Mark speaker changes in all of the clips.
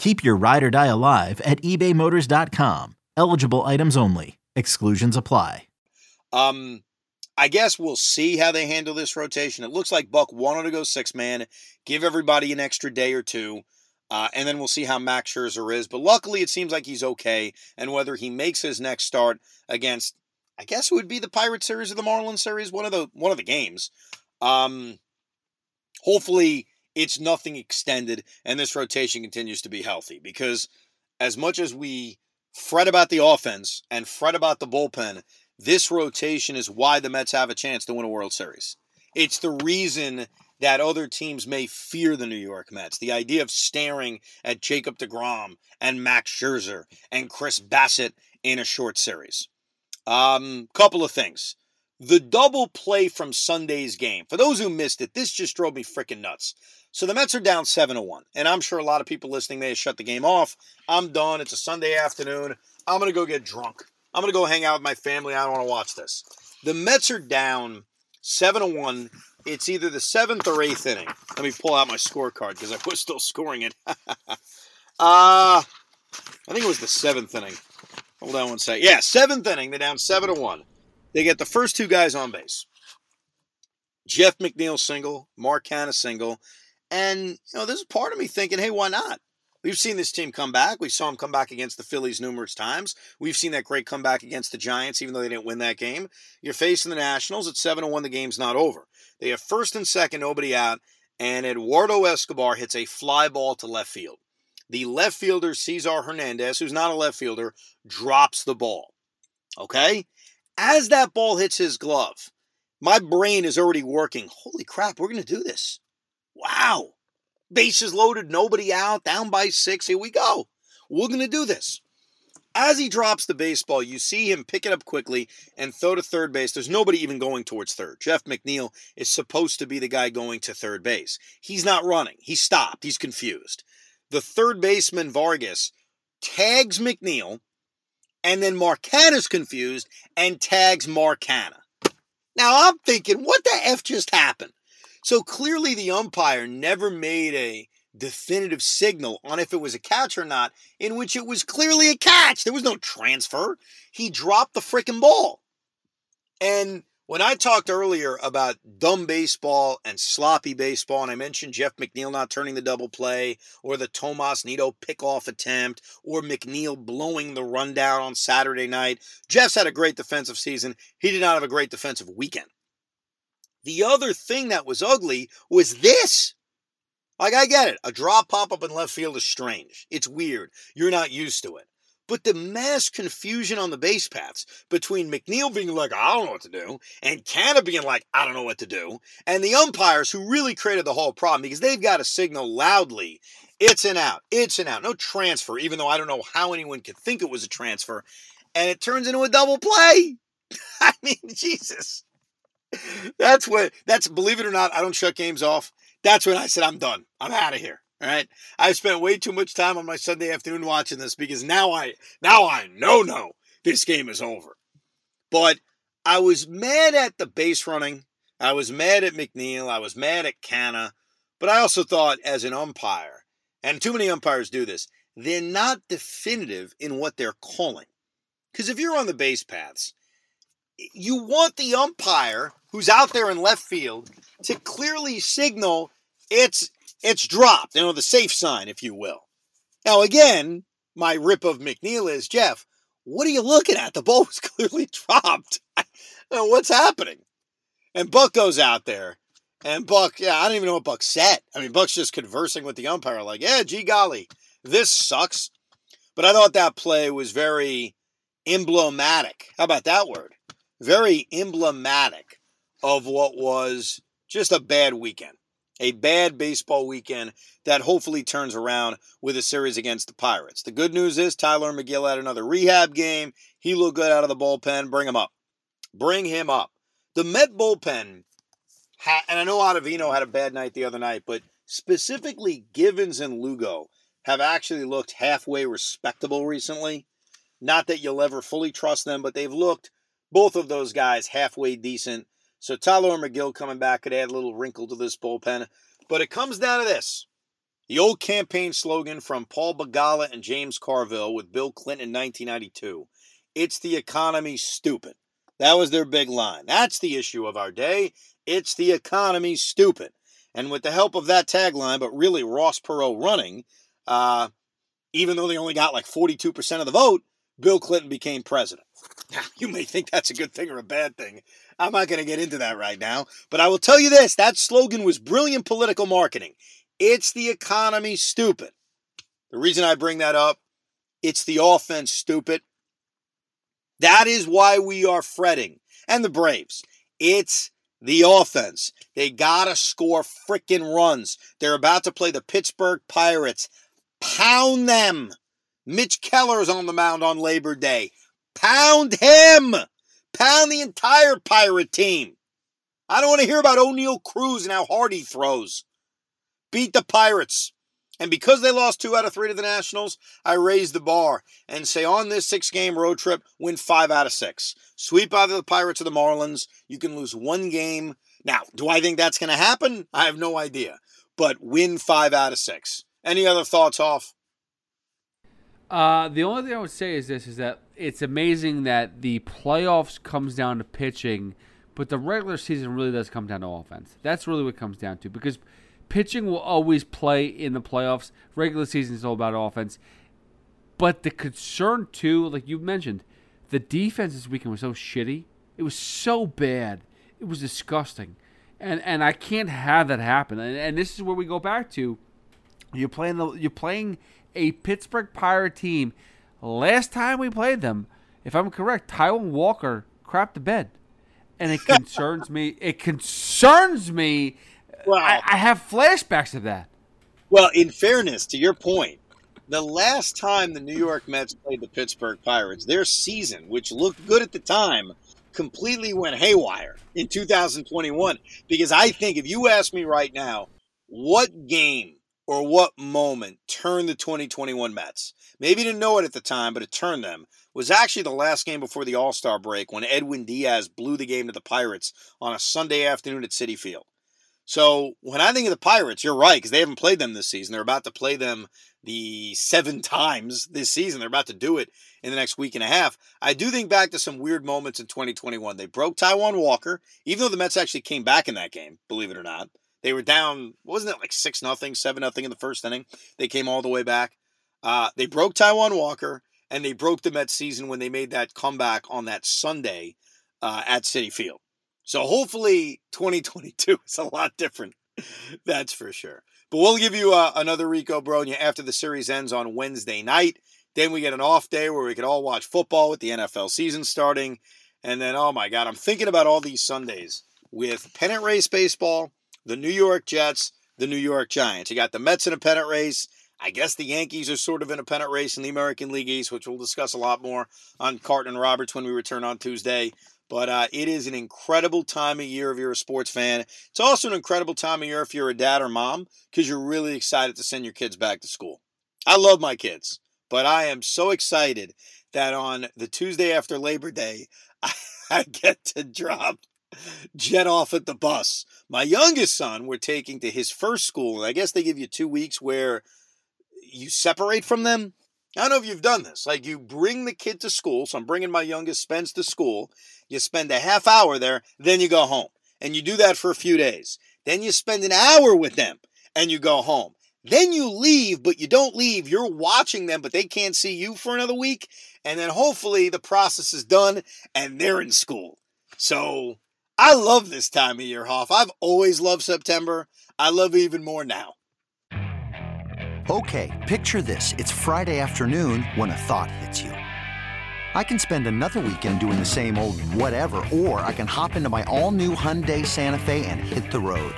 Speaker 1: Keep your ride or die alive at ebaymotors.com. Eligible items only. Exclusions apply.
Speaker 2: Um, I guess we'll see how they handle this rotation. It looks like Buck wanted to go six man, give everybody an extra day or two, uh, and then we'll see how Max Scherzer is. But luckily, it seems like he's okay. And whether he makes his next start against, I guess it would be the Pirate series or the Marlins series, one of the one of the games. Um, hopefully it's nothing extended and this rotation continues to be healthy because as much as we fret about the offense and fret about the bullpen, this rotation is why the Mets have a chance to win a World Series. It's the reason that other teams may fear the New York Mets. The idea of staring at Jacob DeGrom and Max Scherzer and Chris Bassitt in a short series. Um, couple of things. The double play from Sunday's game. For those who missed it, this just drove me freaking nuts. So the Mets are down 7 to 1. And I'm sure a lot of people listening may have shut the game off. I'm done. It's a Sunday afternoon. I'm going to go get drunk. I'm going to go hang out with my family. I don't want to watch this. The Mets are down 7 to 1. It's either the seventh or eighth inning. Let me pull out my scorecard because I was still scoring it. uh, I think it was the seventh inning. Hold on one second. Yeah, seventh inning. They're down 7 to 1. They get the first two guys on base. Jeff McNeil single, Mark Canha single. And, you know, there's a part of me thinking, hey, why not? We've seen this team come back. We saw them come back against the Phillies numerous times. We've seen that great comeback against the Giants, even though they didn't win that game. You're facing the Nationals at 7 1. The game's not over. They have first and second, nobody out, and Eduardo Escobar hits a fly ball to left field. The left fielder, Cesar Hernandez, who's not a left fielder, drops the ball. Okay? As that ball hits his glove, my brain is already working. Holy crap, we're going to do this. Wow. Bases loaded, nobody out, down by six. Here we go. We're going to do this. As he drops the baseball, you see him pick it up quickly and throw to third base. There's nobody even going towards third. Jeff McNeil is supposed to be the guy going to third base. He's not running. He stopped. He's confused. The third baseman, Vargas, tags McNeil and then Mark Canha's confused and tags Mark Canha. Now I'm thinking, what the F just happened? So clearly the umpire never made a definitive signal on if it was a catch or not, in which it was clearly a catch. There was no transfer. He dropped the freaking ball. And when I talked earlier about dumb baseball and sloppy baseball, and I mentioned Jeff McNeil not turning the double play, or the Tomas Nido pickoff attempt, or McNeil blowing the rundown on Saturday night, Jeff's had a great defensive season. He did not have a great defensive weekend. The other thing that was ugly was this. Like, I get it. A drop pop up in left field is strange. It's weird. You're not used to it. But the mass confusion on the base paths between McNeil being like, I don't know what to do, and Canha being like, I don't know what to do, and the umpires who really created the whole problem because they've got to signal loudly, it's an out, it's an out, no transfer, even though I don't know how anyone could think it was a transfer, and it turns into a double play. I mean, Jesus. That's what, that's, believe it or not, I don't shut games off. That's when I said, I'm done. I'm out of here. All right. I spent way too much time on my Sunday afternoon watching this because now I now I know no. this game is over. But I was mad at the base running. I was mad at McNeil. I was mad at Canha. But I also thought, as an umpire, and too many umpires do this, they're not definitive in what they're calling. Because if you're on the base paths, you want the umpire who's out there in left field to clearly signal it's it's dropped, you know, the safe sign, if you will. Now, again, my rip of McNeil is Jeff. What are you looking at? The ball was clearly dropped. What's happening? And Buck goes out there, and Buck, yeah, I don't even know what Buck said. I mean, Buck's just conversing with the umpire, like, yeah, gee golly, this sucks. But I thought that play was very emblematic. How about that word? Very emblematic of what was just a bad weekend. A bad baseball weekend that hopefully turns around with a series against the Pirates. The good news is Tylor Megill had another rehab game. He looked good out of the bullpen. Bring him up. Bring him up. The Met bullpen, and I know Ottavino had a bad night the other night, but specifically Givens and Lugo have actually looked halfway respectable recently. Not that you'll ever fully trust them, but they've looked, both of those guys, halfway decent. So Tylor Megill coming back could add a little wrinkle to this bullpen. But it comes down to this. The old campaign slogan from Paul Begala and James Carville with Bill Clinton in 1992. It's the economy, stupid. That was their big line. That's the issue of our day. It's the economy, stupid. And with the help of that tagline, but really Ross Perot running, uh, even though they only got like 42% of the vote, Bill Clinton became president. Now, you may think that's a good thing or a bad thing. I'm not going to get into that right now. But I will tell you this that slogan was brilliant political marketing. It's the economy, stupid. The reason I bring that up, it's the offense, stupid. That is why we are fretting. And the Braves. It's the offense. They got to score freaking runs. They're about to play the Pittsburgh Pirates. Pound them. Mitch Keller's on the mound on Labor Day. Pound him. Pound the entire Pirate team. I don't want to hear about Oneil Cruz and how hard he throws. Beat the Pirates. And because they lost two out of three to the Nationals, I raise the bar and say on this six game road trip, win five out of six. Sweep either the Pirates or the Marlins. You can lose one game. Now, do I think that's going to happen? I have no idea. But win five out of six. Any other thoughts off?
Speaker 3: Uh, the only thing I would say is this: is that it's amazing that the playoffs comes down to pitching, but the regular season really does come down to offense. That's really what comes down to because pitching will always play in the playoffs. Regular season is all about offense. But the concern too, like you mentioned, the defense this weekend was so shitty. It was so bad. It was disgusting. And and I can't have that happen. And, and this is where we go back to you're playing the you're playing a Pittsburgh Pirate team. Last time we played them, if I'm correct, Taijuan Walker crapped the bed. And it concerns me. It concerns me. Well, I, I have flashbacks of that.
Speaker 2: Well, in fairness to your point, the last time the New York Mets played the Pittsburgh Pirates, their season, which looked good at the time, completely went haywire in 2021. Because I think if you ask me right now, what game or what moment turned the 2021 Mets? Maybe didn't know it at the time, but it turned them. Was actually the last game before the All Star break when Edwin Diaz blew the game to the Pirates on a Sunday afternoon at Citi Field. So when I think of the Pirates, you're right because they haven't played them this season. They're about to play them the seven times this season. They're about to do it in the next week and a half. I do think back to some weird moments in 2021. They broke Taijuan Walker, even though the Mets actually came back in that game, believe it or not. They were down, wasn't it like six nothing, seven nothing in the first inning? They came all the way back. Uh, they broke Taijuan Walker, and they broke the Mets season when they made that comeback on that Sunday uh, at Citi Field. So hopefully 2022 is a lot different. That's for sure. But we'll give you uh, another Rico Brogna after the series ends on Wednesday night. Then we get an off day where we can all watch football with the NFL season starting. And then, oh my God, I'm thinking about all these Sundays with pennant race baseball the New York Jets, the New York Giants. You got the Mets in a pennant race. I guess the Yankees are sort of in a pennant race in the American League East, which we'll discuss a lot more on Carton and Roberts when we return on Tuesday. But uh, it is an incredible time of year if you're a sports fan. It's also an incredible time of year if you're a dad or mom because you're really excited to send your kids back to school. I love my kids, but I am so excited that on the Tuesday after Labor Day, I, I get to drop jet off at the bus. My youngest son, we're taking to his first school, and I guess they give you two weeks where you separate from them. I don't know if you've done this. Like you bring the kid to school. So I'm bringing my youngest Spence to school. You spend a half hour there, then you go home. And you do that for a few days. Then you spend an hour with them and you go home. Then you leave, but you don't leave. You're watching them, but they can't see you for another week. And then hopefully the process is done and they're in school. So I love this time of year, Hoff. I've always loved September. I love it even more now.
Speaker 4: Okay, picture this. It's Friday afternoon when a thought hits you. I can spend another weekend doing the same old whatever, or I can hop into my all new Hyundai Santa Fe and hit the road.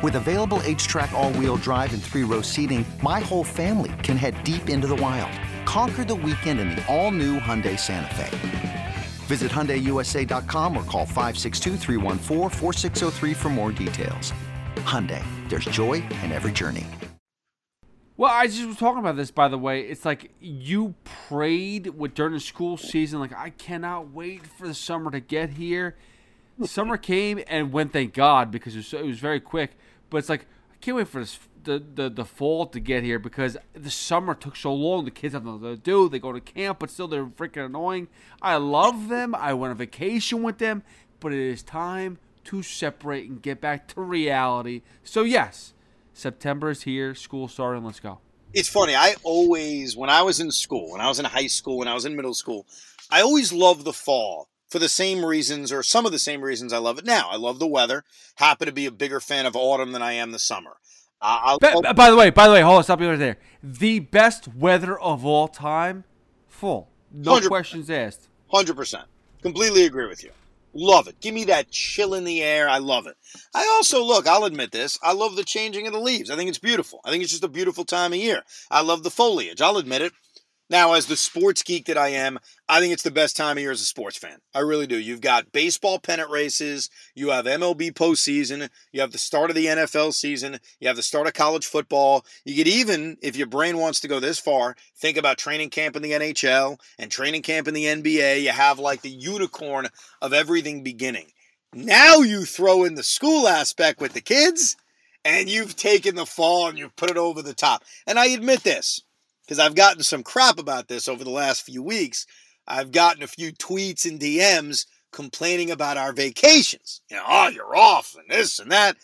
Speaker 4: With available HTRAC, all wheel drive, and three row seating, my whole family can head deep into the wild. Conquer the weekend in the all new Hyundai Santa Fe. Visit HyundaiUSA.com or call 562 for more details. Hyundai, there's joy in every journey.
Speaker 3: Well, I just was talking about this, by the way. It's like you prayed with during the school season, like I cannot wait for the summer to get here. summer came and went, thank God, because it was, it was very quick. But it's like I can't wait for this the, the, the fall to get here because the summer took so long. The kids have nothing to do. They go to camp, but still they're freaking annoying. I love them. I went on vacation with them, but it is time to separate and get back to reality. So yes, September is here. School starting. Let's go.
Speaker 2: It's funny. I always, when I was in school, when I was in high school, when I was in middle school, I always loved the fall for the same reasons or some of the same reasons I love it now. I love the weather. Happen to be a bigger fan of autumn than I am the summer.
Speaker 3: I'll, I'll, by the way, by the way, hold on, stop you right there. The best weather of all time, full, no questions asked.
Speaker 2: Hundred percent, completely agree with you. Love it. Give me that chill in the air. I love it. I also look. I'll admit this. I love the changing of the leaves. I think it's beautiful. I think it's just a beautiful time of year. I love the foliage. I'll admit it. Now, as the sports geek that I am, I think it's the best time of year as a sports fan. I really do. You've got baseball pennant races, you have MLB postseason, you have the start of the NFL season, you have the start of college football. You could even, if your brain wants to go this far, think about training camp in the NHL and training camp in the NBA. You have like the unicorn of everything beginning. Now you throw in the school aspect with the kids, and you've taken the fall and you've put it over the top. And I admit this because I've gotten some crap about this over the last few weeks. I've gotten a few tweets and DMs complaining about our vacations. You know, oh, you're off and this and that.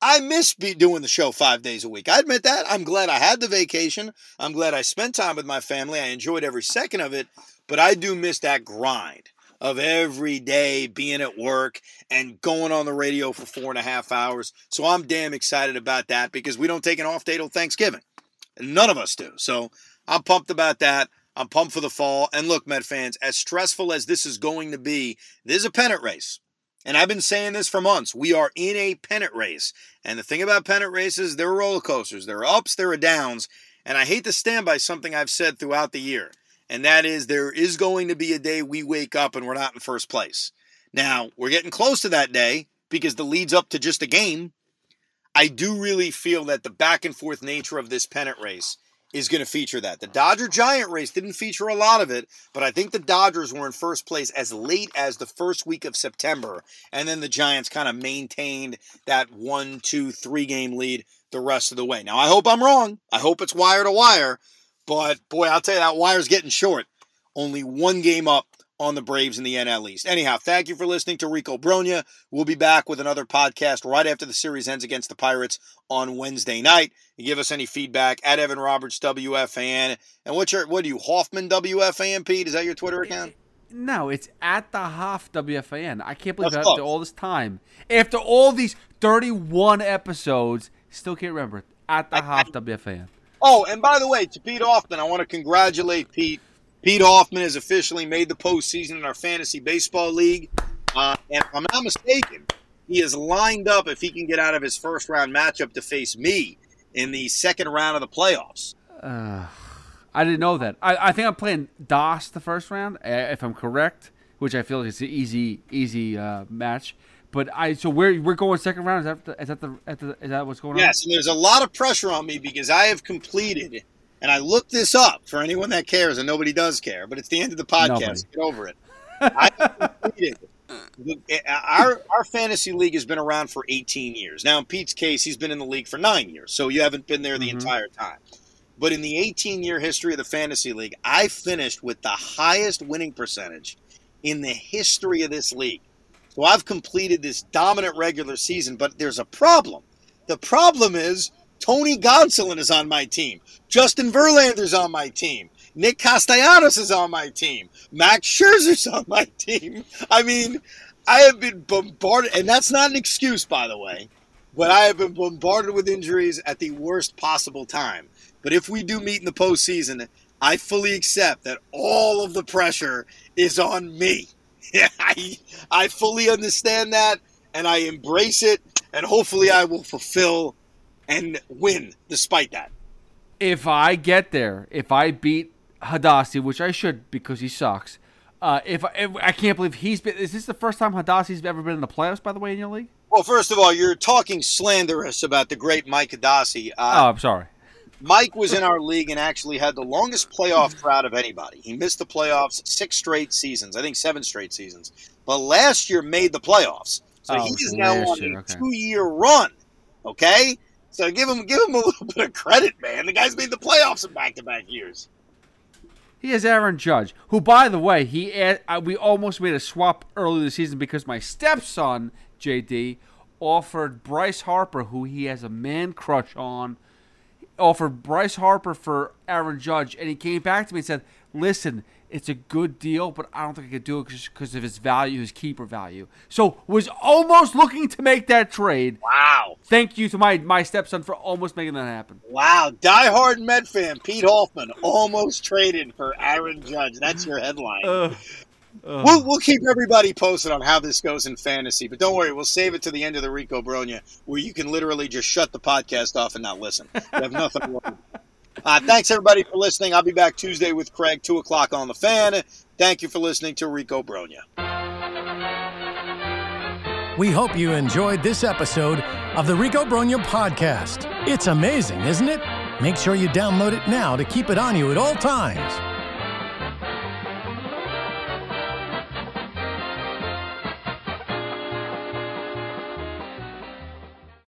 Speaker 2: I miss be doing the show five days a week. I admit that. I'm glad I had the vacation. I'm glad I spent time with my family. I enjoyed every second of it, but I do miss that grind of every day being at work and going on the radio for four and a half hours. So I'm damn excited about that because we don't take an off day till Thanksgiving. None of us do. So I'm pumped about that. I'm pumped for the fall. And look, Met fans, as stressful as this is going to be, this is a pennant race. And I've been saying this for months. We are in a pennant race. And the thing about pennant races, they're roller coasters. There are ups, there are downs. And I hate to stand by something I've said throughout the year. And that is there is going to be a day we wake up and we're not in first place. Now, we're getting close to that day because the lead's up to just a game. I do really feel that the back and forth nature of this pennant race is going to feature that. The Dodger Giant race didn't feature a lot of it, but I think the Dodgers were in first place as late as the first week of September, and then the Giants kind of maintained that one, two, three game lead the rest of the way. Now, I hope I'm wrong. I hope it's wire to wire, but boy, I'll tell you that wire's getting short. Only one game up on the Braves in the NL East. Anyhow, thank you for listening to Rico Brogna. We'll be back with another podcast right after the series ends against the Pirates on Wednesday night. Give us any feedback at Evan Roberts WFAN. And what's your what are you Hoffman WFAN Pete? Is that your Twitter account?
Speaker 3: No, it's at the Hoff WFAN. I can't believe That's after all this time, after all these 31 episodes, still can't remember it. At the I, Hoff I, WFAN.
Speaker 2: Oh, and by the way, to Pete Hoffman, I want to congratulate Pete Pete Hoffman has officially made the postseason in our fantasy baseball league. Uh, and if I'm not mistaken, he is lined up if he can get out of his first round matchup to face me in the second round of the playoffs.
Speaker 3: Uh, I didn't know that. I, I think I'm playing DOS the first round, if I'm correct, which I feel like it's an easy, easy uh, match. But I so we're we're going second round. Is that the, is that the, is that what's going
Speaker 2: on? Yes, and there's a lot of pressure on me because I have completed and I looked this up for anyone that cares, and nobody does care, but it's the end of the podcast.
Speaker 3: Nobody.
Speaker 2: Get over it. I completed our our fantasy league has been around for 18 years. Now, in Pete's case, he's been in the league for nine years, so you haven't been there the
Speaker 3: Mhm.
Speaker 2: entire time. But in the 18 year history of the fantasy league, I finished with the highest winning percentage in the history of this league. So I've completed this dominant regular season, but there's a problem. The problem is Tony Gonsolin is on my team. Justin Verlander's on my team. Nick Castellanos is on my team. Max Scherzer's on my team. I mean, I have been bombarded, and that's not an excuse, by the way, but I have been bombarded with injuries at the worst possible time. But if we do meet in the postseason, I fully accept that all of the pressure is on me. I, I fully understand that, and I embrace it, and hopefully I will fulfill and win despite that.
Speaker 3: If I get there, if I beat Hadassi, which I should because he sucks. Uh, if, if I can't believe he's been, is this the first time Hadassi's ever been in the playoffs? By the way, in your league?
Speaker 2: Well, first of all, you're talking slanderous about the great Mike
Speaker 3: oh,
Speaker 2: Uh,
Speaker 3: I'm sorry.
Speaker 2: Mike was in our league and actually had the longest playoff drought of anybody. He missed the playoffs six straight seasons, I think seven straight seasons. But last year made the playoffs, so
Speaker 3: Oh,
Speaker 2: he's
Speaker 3: so
Speaker 2: now on a
Speaker 3: okay.
Speaker 2: two-year run. Okay, so give him give him a little bit of credit, man. The guy's made the playoffs in back-to-back years.
Speaker 3: He has Aaron Judge, who, by the way, he uh, we almost made a swap early this season because my stepson JD offered Bryce Harper, who he has a man crush on, offered Bryce Harper for Aaron Judge, and he came back to me and said, "Listen, it's a good deal, but I don't think I could do it because of his value, his keeper value." So was almost looking to make that trade.
Speaker 2: Wow,
Speaker 3: Thank you to my my stepson for almost making that happen.
Speaker 2: wow! Die-hard Met fan Pete Hoffman almost traded for Aaron Judge. That's your headline.
Speaker 3: Ugh. Ugh.
Speaker 2: We'll, we'll keep everybody posted on how this goes in fantasy, but don't worry, we'll save it to the end of the Rico Brogna, where you can literally just shut the podcast off and not listen. You have nothing to worry. Uh, thanks everybody for listening. I'll be back Tuesday with Craig, two o'clock on the fan. Thank you for listening to Rico Brogna.
Speaker 5: We hope you enjoyed this episode of the Rico Brogna podcast. It's amazing, isn't it? Make sure you download it now to keep it on you at all times.